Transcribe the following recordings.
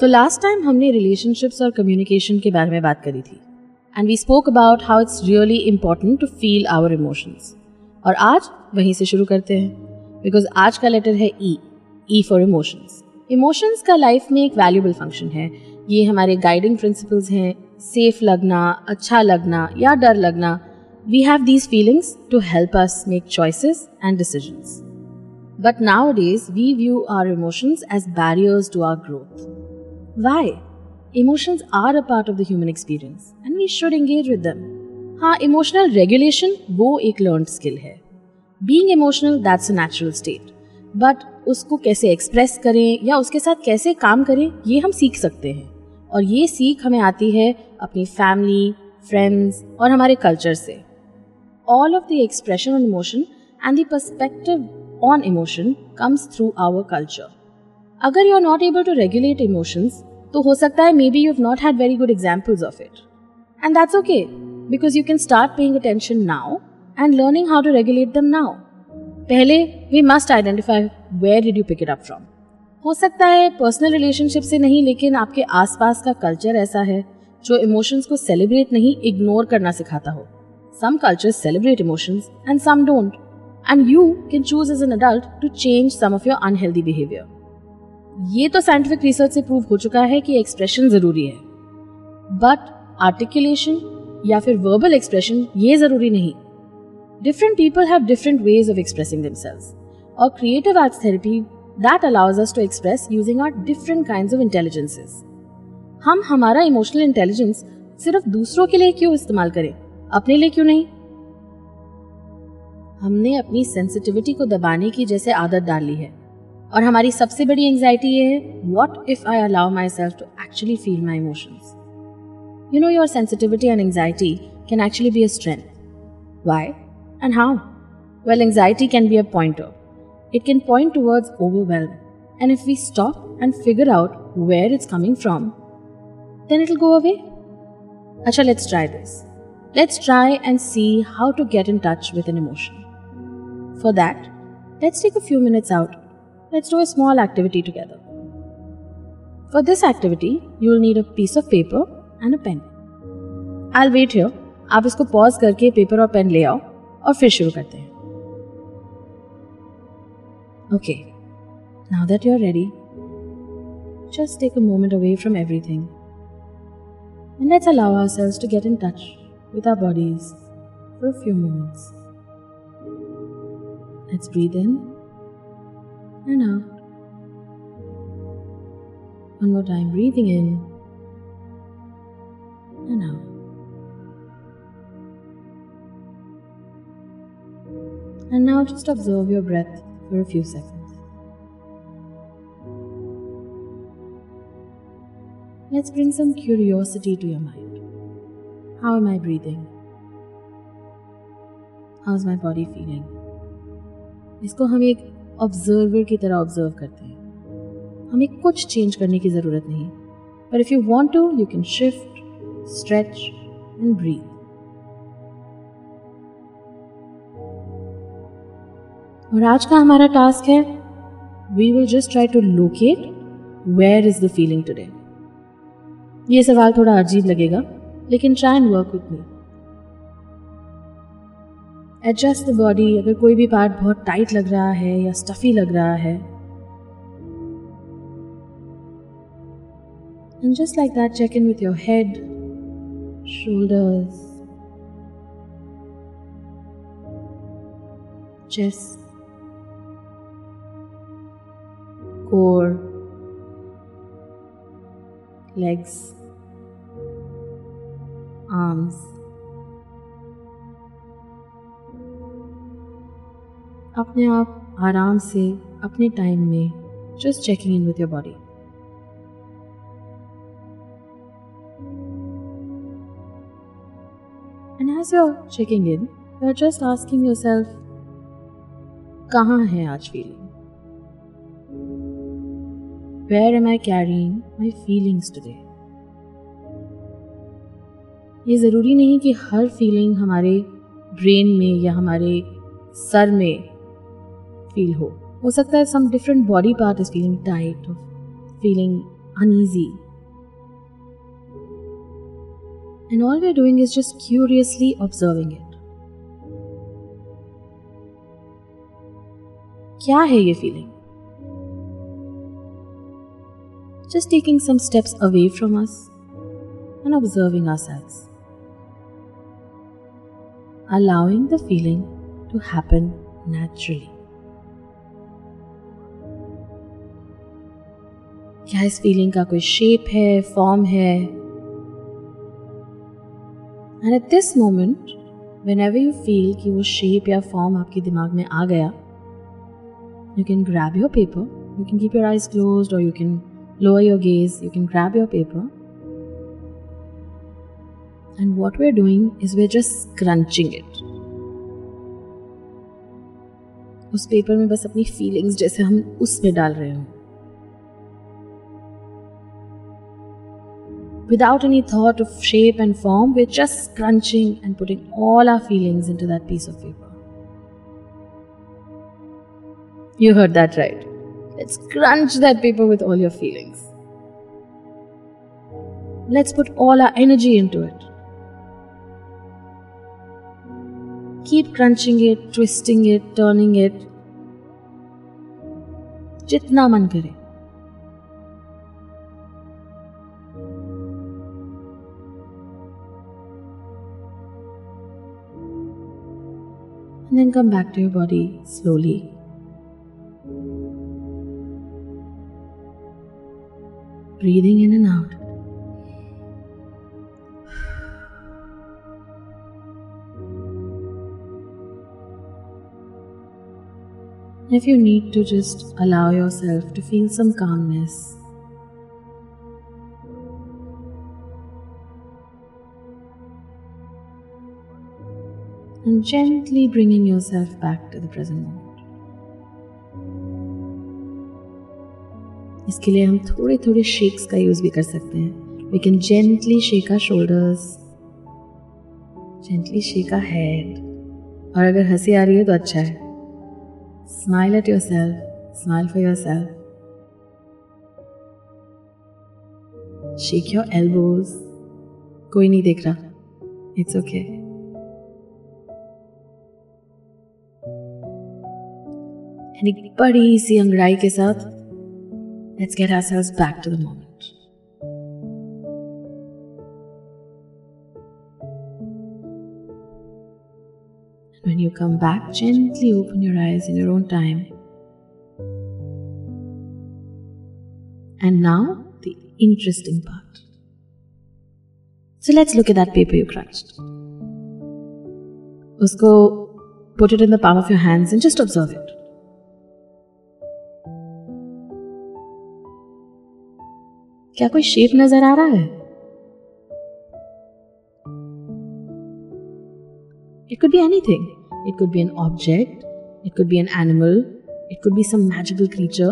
तो last time हमने relationships और कम्युनिकेशन के बारे में बात करी थी। And we spoke about how it's really important to feel our emotions और आज वहीं से शुरू करते हैं। बिकॉज़ आज का लेटर है E E for emotions emotions का लाइफ में एक वैल्यूबल फ़ंक्शन है। ये हमारे गाइडिंग प्रिंसिपल्स हैं। सेफ़ लगना अच्छा लगना या डर लगना। We have these feelings to help us make choices and decisions now nowadays, we view our emotions as barriers to our growth. Why? Emotions are a part of the human experience and we should engage with them. हाँ emotional regulation वो एक learn skill है being emotional that's a natural state but उसको कैसे express करें या उसके साथ कैसे काम करें ये हम सीख सकते हैं और ये सीख हमें आती है अपनी फैमिली फ्रेंड्स और हमारे कल्चर से all of the expression on emotion and the perspective on emotion comes through our culture. अगर you are not able to regulate emotions, तो हो सकता है maybe you have not had very good examples of it. And that's okay because you can start paying attention now and learning how to regulate them now. पहले we must identify where did you pick it up from. हो सकता है personal relationship से नहीं लेकिन आपके आसपास का कल्चर ऐसा है जो इमोशंस को सेलिब्रेट नहीं इग्नोर करना सिखाता हो Some cultures celebrate emotions and some don't. And you can choose as an adult to change some of your unhealthy behavior. ये तो साइंटिफिक रिसर्च से प्रूव हो चुका है कि एक्सप्रेशन ज़रूरी है। बट आर्टिकुलेशन या फिर वर्बल एक्सप्रेशन ये ज़रूरी नहीं। Different people have different ways of expressing themselves और creative arts therapy that allows us to express using our different kinds of intelligences हम हमारा इमोशनल इंटेलिजेंस सिर्फ़ दूसरों के लिए क्यों इस्तेमाल करें? अपने लिए क्यों नहीं? हमने अपनी सेंसिटिविटी को दबाने की जैसे आदत डाल ली है। और हमारी सबसे बड़ी एंजाइटी ये है what if I allow myself to actually feel my emotions you know your sensitivity and anxiety can actually be a strength why and how well anxiety can be a pointer it can point towards overwhelm. And if we stop and figure out where it's coming from, then it'll go away. Acha, let's try this. Let's try and see how to get in touch with an emotion. For that, let's take a few minutes out. Let's do a small activity together. For this activity, you will need a piece of paper and a pen. I'll wait here. आप इसको pause करके paper और pen ले आओ और फिर शुरू करते हैं Okay, now that you're ready, just take a moment away from everything and let's allow ourselves to get in touch with our bodies for a few moments. Let's breathe in and out. One more time, breathing in and out. And now just observe your breath for a few seconds. Let's bring some curiosity to your mind. How am I breathing? How's my body feeling? इसको हम एक observer की तरह observe करते हैं। हमें कुछ change करने की ज़रूरत नहीं पर if you want to you can shift stretch and breathe और आज का हमारा टास्क है we will just try to locate where is the feeling today ये सवाल थोड़ा अजीब लगेगा, लेकिन try and work with me adjust the body अगर कोई भी पार्ट बहुत टाइट लग रहा है या स्टफी लग रहा है and just like that check in with your head shoulders chest core legs arms. अपने आप आराम से, अपने टाइम में just checking in with your body and as you're checking in you are just asking yourself कहाँ है आज feeling where am I carrying my feelings today ये ज़रूरी नहीं कि हर फीलिंग हमारे ब्रेन में या हमारे सर में फील हो हो सकता है some different body part is feeling tight feeling uneasy And all we're doing is just curiously observing it. क्या है ये feeling? Just taking some steps away from us and observing ourselves. Allowing the feeling to happen naturally. क्या इस feeling का कोई shape है form है and at this moment whenever you feel कि वो शेप या फॉर्म आपके दिमाग में आ गया you can grab your paper you can keep your eyes close और you can lower your gaze, you can grab your paper. And what we're doing is we're just scrunching it. उस paper में बस अपनी feelings जैसे हम उसमें डाल रहे हो Without any thought of shape and form, we're just scrunching and putting all our feelings into that piece of paper. You heard that right. Let's crunch that paper with all your feelings. Let's put all our energy into it. Keep crunching it, twisting it, turning it. जितना मन करे Then come back to your body slowly. Breathing in and out. If you need to just allow yourself to feel some calmness, and gently bringing yourself back to the present moment. इसके लिए हम थोड़े थोड़े shakes का use भी कर सकते हैं। We can gently shake our shoulders gently shake our head और अगर हँसी आ रही है तो अच्छा है। Smile at yourself smile for yourself shake your elbows कोई नहीं देख रहा। It's okay okay. एक बड़ी सी अंगड़ाई के साथ let's get ourselves back to the moment. When you come back, gently open your eyes in your own time. And now, the interesting part. So let's look at that paper you crunched. Usko put it in the palm of your hands and just observe it. क्या कोई shape नज़र आ रहा है? It could be anything it could be an object it could be an animal it could be some magical creature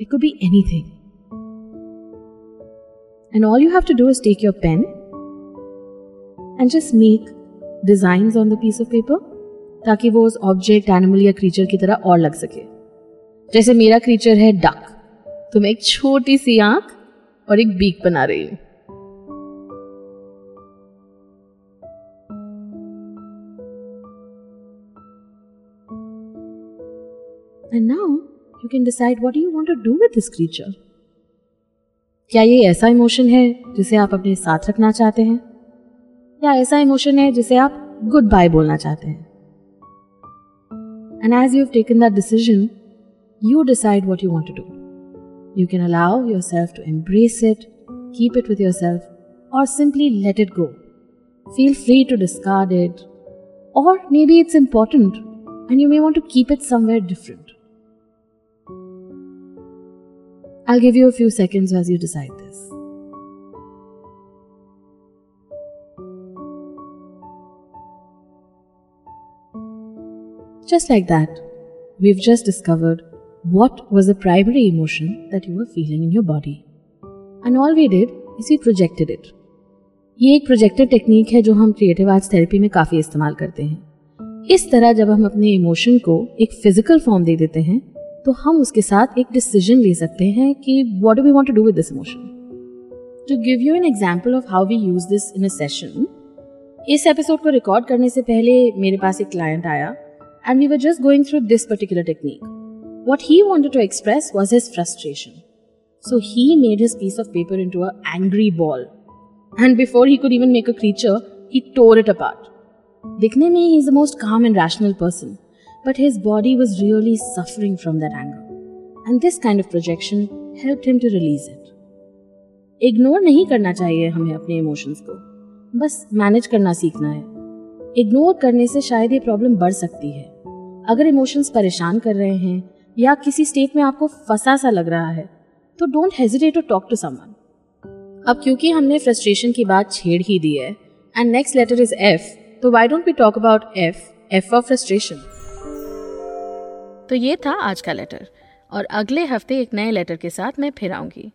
it could be anything and all you have to do is take your pen and just make design on the piece of paper ताकि वो उस object animal या creature की तरह और लग सके। जैसे मेरा क्रीचर है डक तो मैं एक छोटी सी आँख और एक बीक बना रही हूँ। And now you can decide what you want to do with this creature क्या ये ऐसा इमोशन है जिसे आप अपने साथ रखना चाहते हैं? या ऐसा इमोशन है जिसे आप गुड बाय बोलना चाहते हैं? And as you have taken that decision you decide what you want to do You can allow yourself to embrace it, keep it with yourself, or simply let it go. Feel free to discard it, or maybe it's important and you may want to keep it somewhere different. I'll give you a few seconds as you decide this. Just like that, we've just discovered what was the primary emotion that you were feeling in your body. And all we did is we projected it. ये एक projected technique है जो हम creative arts therapy में काफ़ी इस्तेमाल करते हैं इस तरह जब हम अपने इमोशन को एक फ़िज़िकल फॉर्म दे देते हैं तो हम उसके साथ एक डिसीज़न ले सकते हैं कि what do we want to do with this emotion to give you an example of how we use this in a session इस एपिसोड को रिकॉर्ड करने से पहले मेरे पास एक क्लाइंट आया and we were just going through this particular technique What he wanted to express was his frustration So he made his piece of paper into an angry ball. And before he could even make a creature, he tore it apart. दिखने में he is the most calm and rational person, but his body was really suffering from that anger. And this kind of projection helped him to release it. Ignore नहीं करना चाहिए हमें अपने emotions को बस manage करना सीखना है इग्नोर करने से शायद ये प्रॉब्लम बढ़ सकती है अगर इमोशंस परेशान कर रहे हैं या किसी स्टेट में आपको फंसा सा लग रहा है तो don't hesitate to talk to someone अब क्योंकि हमने फ्रस्ट्रेशन की बात छेड़ ही दी है and next letter is F तो why don't we talk about F F for frustration तो ये था आज का लेटर और अगले हफ़्ते एक नए लेटर के साथ मैं फिर आऊँगी।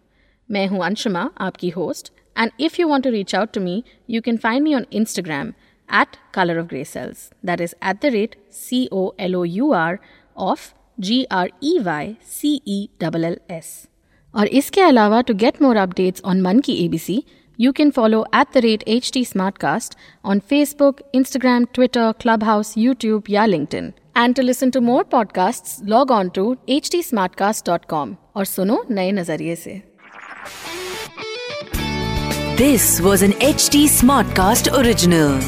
मैं हूँ अंशुमा, आपकी host and if you want to reach out to me you can find me on Instagram at Colour of Grey Cells that is at the rate C O L O U R of g r e y c e l l s. और इसके अलावा to get more updates on मन की ABC you can follow at the rate H T Smartcast on Facebook Instagram Twitter Clubhouse YouTube या LinkedIn and to listen to more podcast log on to H T Smartcast dot com और सुनो नए नज़रिए से. This was an H T Smartcast original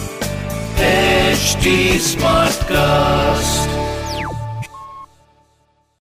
HT Smartcast.